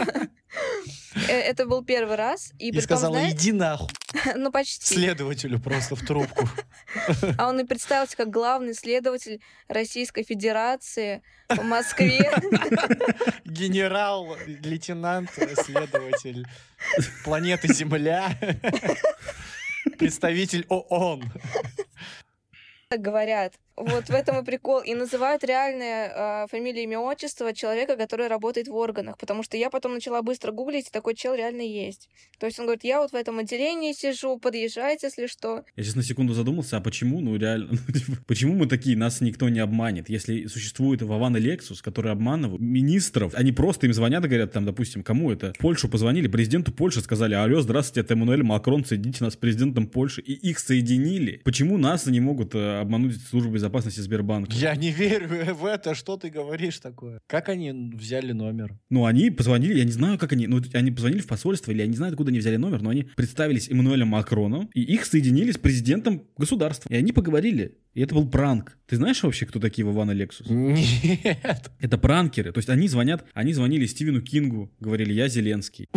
Это был первый раз. И, И притом, сказала, знаете, иди нахуй, ну почти. следователю просто в трубку. А он и представился как главный следователь Российской Федерации в Москве. Генерал, лейтенант, следователь планеты Земля, представитель ООН. Говорят. Вот в этом и прикол. И называют реальные э, фамилии, имя, отчество человека, который работает в органах. Потому что я потом начала быстро гуглить, и такой чел реально есть. То есть он говорит, я вот в этом отделении сижу, подъезжайте, если что. Я сейчас на секунду задумался, а почему, ну реально, ну, типа, почему мы такие, нас никто не обманет? Если существует Вован и Лексус, которые обманывают министров, они просто им звонят и говорят, там, допустим, кому это? В Польшу позвонили, президенту Польши сказали, алло, здравствуйте, это Эммануэль Макрон, соедините нас с президентом Польши, и их соединили. Почему нас не могут э, обмануть службы безопасности Сбербанка? Я не верю в это, что ты говоришь такое? Как они взяли номер? Ну, они позвонили, я не знаю, как они, ну, они позвонили в посольство, или я не знаю, откуда они взяли номер, но они представились Эммануэлем Макроном, и их соединили с президентом государства. И они поговорили. И это был пранк. Ты знаешь вообще, кто такие Вован и Лексус? Нет. Это пранкеры. То есть они звонят, они звонили Стивену Кингу, говорили, я Зеленский.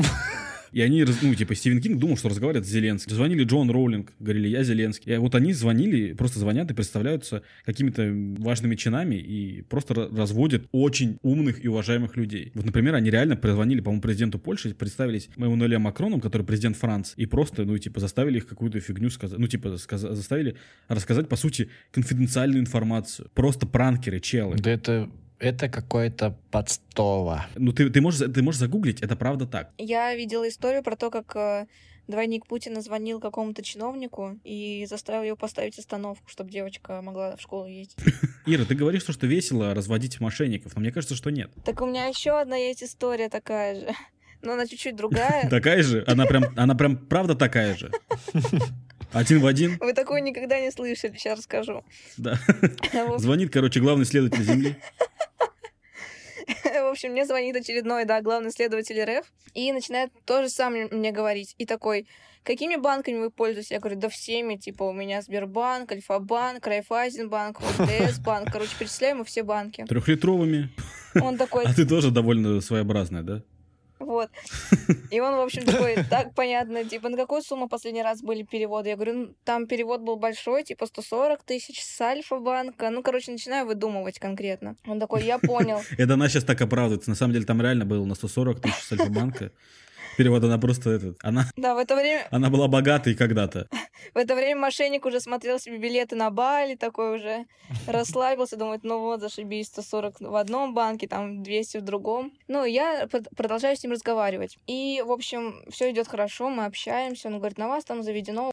И они, ну, типа, Стивен Кинг думал, что разговаривает с Зеленским. Звонили Джон Роулинг, говорили, я Зеленский. И вот они звонили, просто звонят и представляются какими-то важными чинами и просто ра- разводят очень умных и уважаемых людей. Вот, например, они реально позвонили, по-моему, президенту Польши, представились Эммануэлем Макроном, который президент Франции, и просто, ну, типа, заставили их какую-то фигню сказать. Ну, типа, сказа- заставили рассказать, по сути, конфиденциальную информацию. Просто пранкеры, челы. Да это, это какое-то подстава. Ну, ты, ты, можешь, ты можешь загуглить, это правда так. Я видела историю про то, как э, двойник Путина звонил какому-то чиновнику и заставил его поставить остановку, чтобы девочка могла в школу ездить. Ира, ты говоришь, что, что весело разводить мошенников, но мне кажется, что нет. Так у меня еще одна есть история такая же. Но она чуть-чуть другая. Такая же? Она прям, она прям правда такая же? Один в один? Вы такое никогда не слышали, сейчас расскажу. Да. Общем- Звонит, короче, главный следователь Земли. В общем, мне звонит очередной, да, главный следователь РФ и начинает то же самое мне говорить. И такой, какими банками вы пользуетесь? Я говорю, да всеми, типа, у меня Сбербанк, Альфа-банк, Райфайзенбанк, ОТС банк. Короче, перечисляем мы все банки. Трехлитровыми. Он такой, А ты тоже довольно своеобразная, да? Вот. И он, в общем, такой, так понятно, типа, на какую сумму последний раз были переводы? Я говорю, ну, там перевод был большой, типа, 140 тысяч с Альфа-банка. Ну, короче, начинаю выдумывать конкретно. Он такой, я понял. Это она сейчас так оправдывается. На самом деле там реально было на 140 тысяч с Альфа-банка. Перевод она просто этот. Она, Да, в это время она была богатой когда-то. В это время мошенник уже смотрел себе билеты на Бали, такой уже расслабился, думает, ну вот, зашибись, 140 в одном банке, там 200 в другом. Ну, я продолжаю с ним разговаривать. И, в общем, все идет хорошо, мы общаемся. Он говорит, на вас там заведено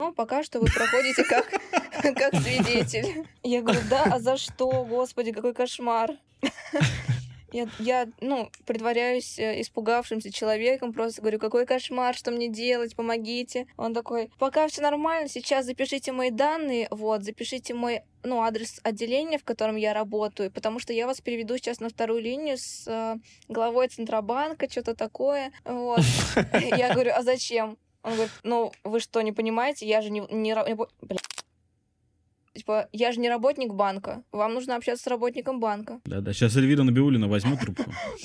Ну, пока что вы проходите как, как свидетель. Я говорю, да, а за что, господи, какой кошмар. Я, я, ну, притворяюсь э, испугавшимся человеком, просто говорю, какой кошмар, что мне делать, помогите. Он такой, пока все нормально, сейчас запишите мои данные, вот, запишите мой, ну, адрес отделения, в котором я работаю, потому что я вас переведу сейчас на вторую линию с э, главой Центробанка, что-то такое, вот. Я говорю, а зачем? Он говорит, ну, вы что, не понимаете, я же не... не, не. Типа, я же не работник банка. Вам нужно общаться с работником банка. Да-да, сейчас Эльвира Набиулина возьмет трубку.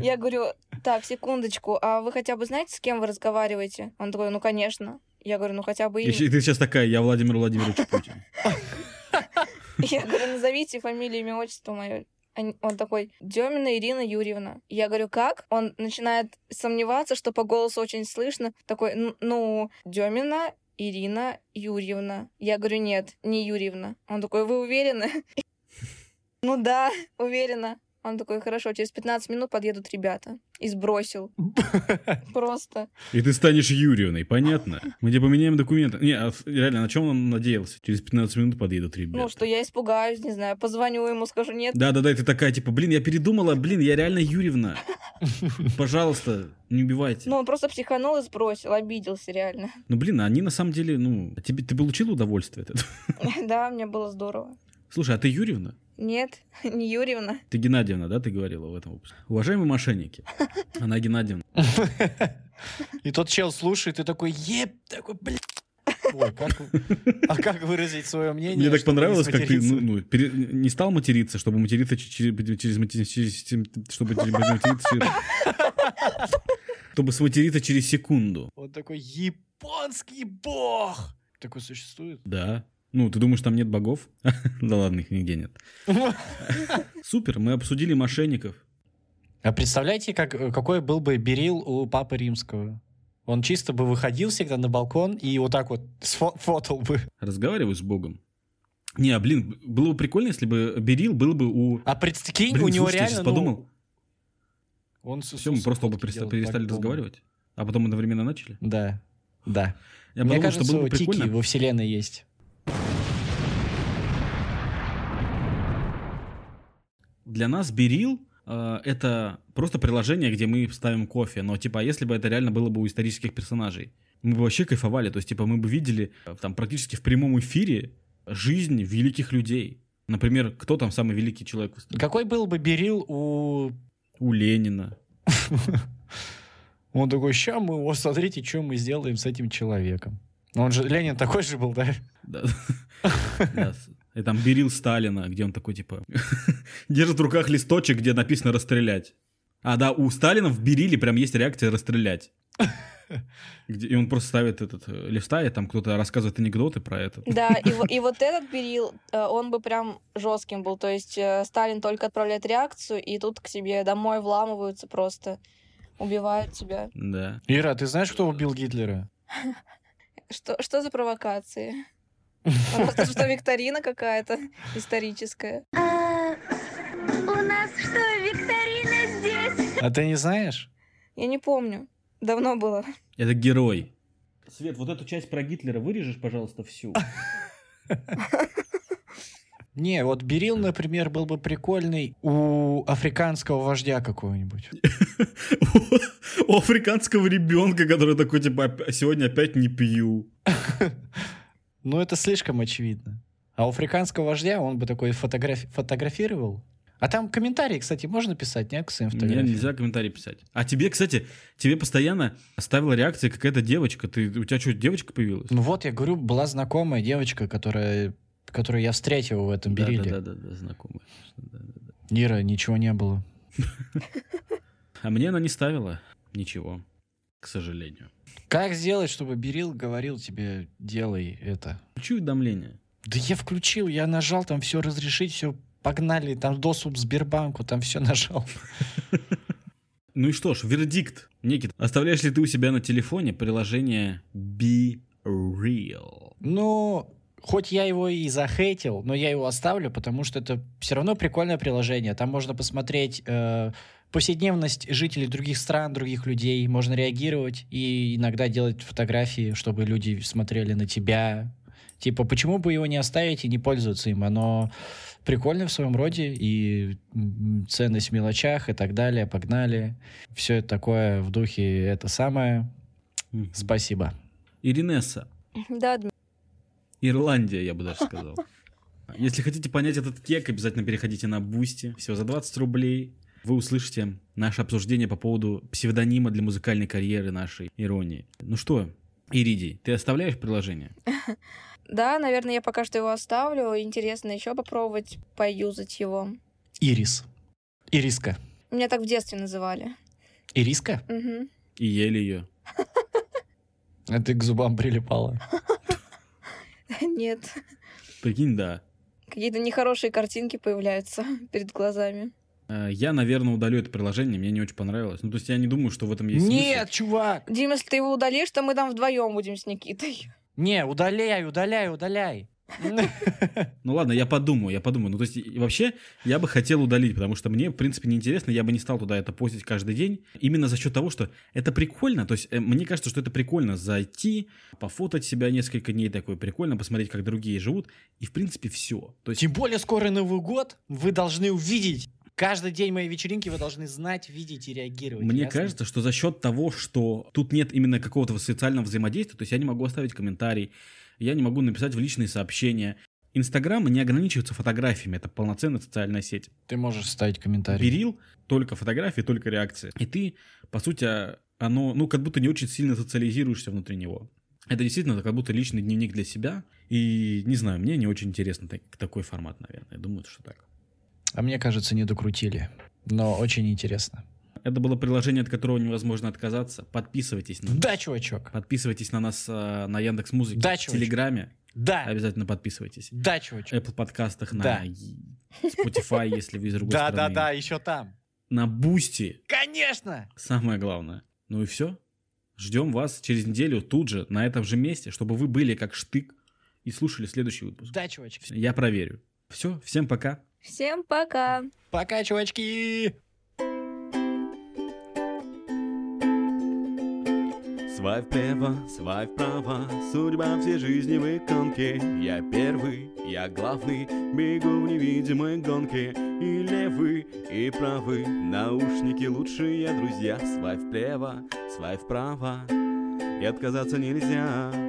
Я, говорю, так, секундочку, а вы хотя бы знаете, с кем вы разговариваете? Он такой, ну, конечно. Я говорю, ну, хотя бы И ты сейчас такая, я Владимир Владимирович Путин. Я говорю, назовите фамилию, имя, отчество мое. Он такой, Демина Ирина Юрьевна. Я говорю, как? Он начинает сомневаться, что по голосу очень слышно. Такой, «Н- ну, Демина Ирина Юрьевна. Я говорю, нет, не Юрьевна. Он такой, вы уверены? Ну да, уверена. Он такой, хорошо, через 15 минут подъедут ребята. И сбросил. Просто. И ты станешь Юрьевной, понятно? Мы тебе поменяем документы. Не, а реально, на чем он надеялся? Через 15 минут подъедут ребята. Ну, что я испугаюсь, не знаю, позвоню ему, скажу, нет, Да-да-да, ты такая, типа, блин, я передумала, блин, я реально Юрьевна. Пожалуйста, не убивайте. Ну, он просто психанул и сбросил, обиделся реально. Ну, блин, а они на самом деле, ну, а тебе, ты получил удовольствие от этого? Да, мне было здорово. Слушай, а ты Юрьевна? Нет, не Юрьевна. Ты Геннадьевна, да, ты говорила в этом выпуске? Уважаемые мошенники, она Геннадьевна. И тот чел слушает и такой, еб, такой, блин. Ой, как, а как выразить свое мнение? Мне так понравилось, как ты ну, ну, пере- не стал материться, чтобы материться через, через, через- чтобы через- материться через- чтобы сматериться через секунду. Он такой, японский бог! Такой существует? Да. Ну, ты думаешь, там нет богов? Да ладно, их нигде нет. Супер, мы обсудили мошенников. А представляете, как, какой был бы Берил у Папы Римского? Он чисто бы выходил всегда на балкон и вот так вот сфо- фотал бы. Разговариваю с богом. Не, а, блин, было бы прикольно, если бы Берил был бы у... А прикинь, Блин, у него слушайте, я реально... ну, подумал. он с Все, мы просто оба перестали по-любому. разговаривать. А потом одновременно начали. Да, да. Я Мне подумал, кажется, что было бы тики прикольно. во вселенной есть. Для нас Берил э, это просто приложение, где мы ставим кофе. Но, типа, а если бы это реально было бы у исторических персонажей, мы бы вообще кайфовали. То есть, типа, мы бы видели э, там практически в прямом эфире жизнь великих людей. Например, кто там самый великий человек в истории? Какой был бы Берил у... У Ленина. Он такой, ща мы, вот смотрите, что мы сделаем с этим человеком. Ну, Он же, Ленин такой же был, да? Да. И там Берил Сталина, где он такой, типа, держит в руках листочек, где написано «расстрелять». А, да, у Сталина в Бериле прям есть реакция «расстрелять». Где- и он просто ставит этот э, листает, там кто-то рассказывает анекдоты про это. Да, и, во- и вот этот Берил, э, он бы прям жестким был. То есть э, Сталин только отправляет реакцию, и тут к себе домой вламываются просто, убивают тебя. Да. Ира, ты знаешь, кто убил Гитлера? Что, что за провокации? У нас тут что, викторина какая-то историческая? А, у нас что, викторина здесь? А ты не знаешь? Я не помню. Давно было. Это герой. Свет, вот эту часть про Гитлера вырежешь, пожалуйста, всю. Не, вот Берил, например, был бы прикольный у африканского вождя какого-нибудь. У африканского ребенка, который такой, типа, «Оп- сегодня опять не пью. Ну, это слишком очевидно. А у африканского вождя он бы такой фотографи- фотографировал. А там комментарии, кстати, можно писать, нет, к своим фотографиям? нельзя комментарий писать. А тебе, кстати, тебе постоянно ставила реакция какая-то девочка. Ты, у тебя что, девочка появилась? Ну вот, я говорю, была знакомая девочка, которая, которую я встретил в этом да, Бериле. да, да, да, да, знакомая. Да, да, да. Ира, ничего не было. А мне она не ставила ничего, к сожалению. Как сделать, чтобы Берил говорил тебе, делай это? Включу уведомления. Да я включил, я нажал, там все разрешить, все погнали, там доступ к Сбербанку, там все нажал. Ну и что ж, вердикт. Никит, оставляешь ли ты у себя на телефоне приложение Be Real? Ну, хоть я его и захейтил, но я его оставлю, потому что это все равно прикольное приложение. Там можно посмотреть э, повседневность жителей других стран, других людей. Можно реагировать и иногда делать фотографии, чтобы люди смотрели на тебя. Типа, почему бы его не оставить и не пользоваться им? Оно прикольно в своем роде, и ценность в мелочах и так далее. Погнали. Все это такое в духе это самое. Спасибо. Иринесса. Да. Ирландия, я бы даже сказал. Если хотите понять этот кек, обязательно переходите на Бусти. Всего за 20 рублей вы услышите наше обсуждение по поводу псевдонима для музыкальной карьеры нашей иронии. Ну что, Иридий, ты оставляешь приложение? Да, наверное, я пока что его оставлю. Интересно еще попробовать поюзать его. Ирис. Ириска. Меня так в детстве называли. Ириска? Мгм. И ели ее. А ты к зубам прилипала. Нет. Прикинь, да. Какие-то нехорошие картинки появляются перед глазами. Э, Я, наверное, удалю это приложение, мне не очень понравилось. Ну, то есть я не думаю, что в этом есть Нет, чувак! Дим, если ты его удалишь, то мы там вдвоем будем с Никитой. Не, удаляй, удаляй, удаляй. смысл. Ну ладно, я подумаю, я подумаю. Ну, то есть, вообще, я бы хотел удалить, потому что мне, в принципе, неинтересно, я бы не стал туда это постить каждый день. Именно за счет того, что это прикольно. То есть, э, мне кажется, что это прикольно зайти, пофотать себя несколько дней такое прикольно, посмотреть, как другие живут. И, в принципе, все. То есть, Тем более скоро Новый год, вы должны увидеть. Каждый день моей вечеринки вы должны знать, видеть и реагировать. Мне ясно? кажется, что за счет того, что тут нет именно какого-то социального взаимодействия, то есть я не могу оставить комментарий, я не могу написать в личные сообщения. Инстаграм не ограничивается фотографиями, это полноценная социальная сеть. Ты можешь ставить комментарий. Берил только фотографии, только реакции. И ты, по сути, оно, ну, как будто не очень сильно социализируешься внутри него. Это действительно как будто личный дневник для себя. И, не знаю, мне не очень интересно так- такой формат, наверное. Я думаю, что так. А мне кажется, не докрутили. Но очень интересно. Это было приложение, от которого невозможно отказаться. Подписывайтесь на Да, чувачок. Подписывайтесь на нас э, на Яндекс Музыке, Да, в чувачок. Телеграме. Да. Обязательно подписывайтесь. Да, чувачок. Apple подкастах, на Да. и- Spotify, если вы из другой Да, да, страны. да, еще там. На Бусти. Конечно! Самое главное. Ну и все. Ждем вас через неделю тут же, на этом же месте, чтобы вы были как штык и слушали следующий выпуск. Да, чувачки. Я проверю. Все, всем пока. Всем пока! Пока, чувачки! Свайп вправо, свайп вправо, судьба всей жизни в иконке. Я первый, я главный, бегу в невидимой гонке. И левый, и правый, наушники лучшие друзья. Свай вправо, свай вправо, и отказаться нельзя.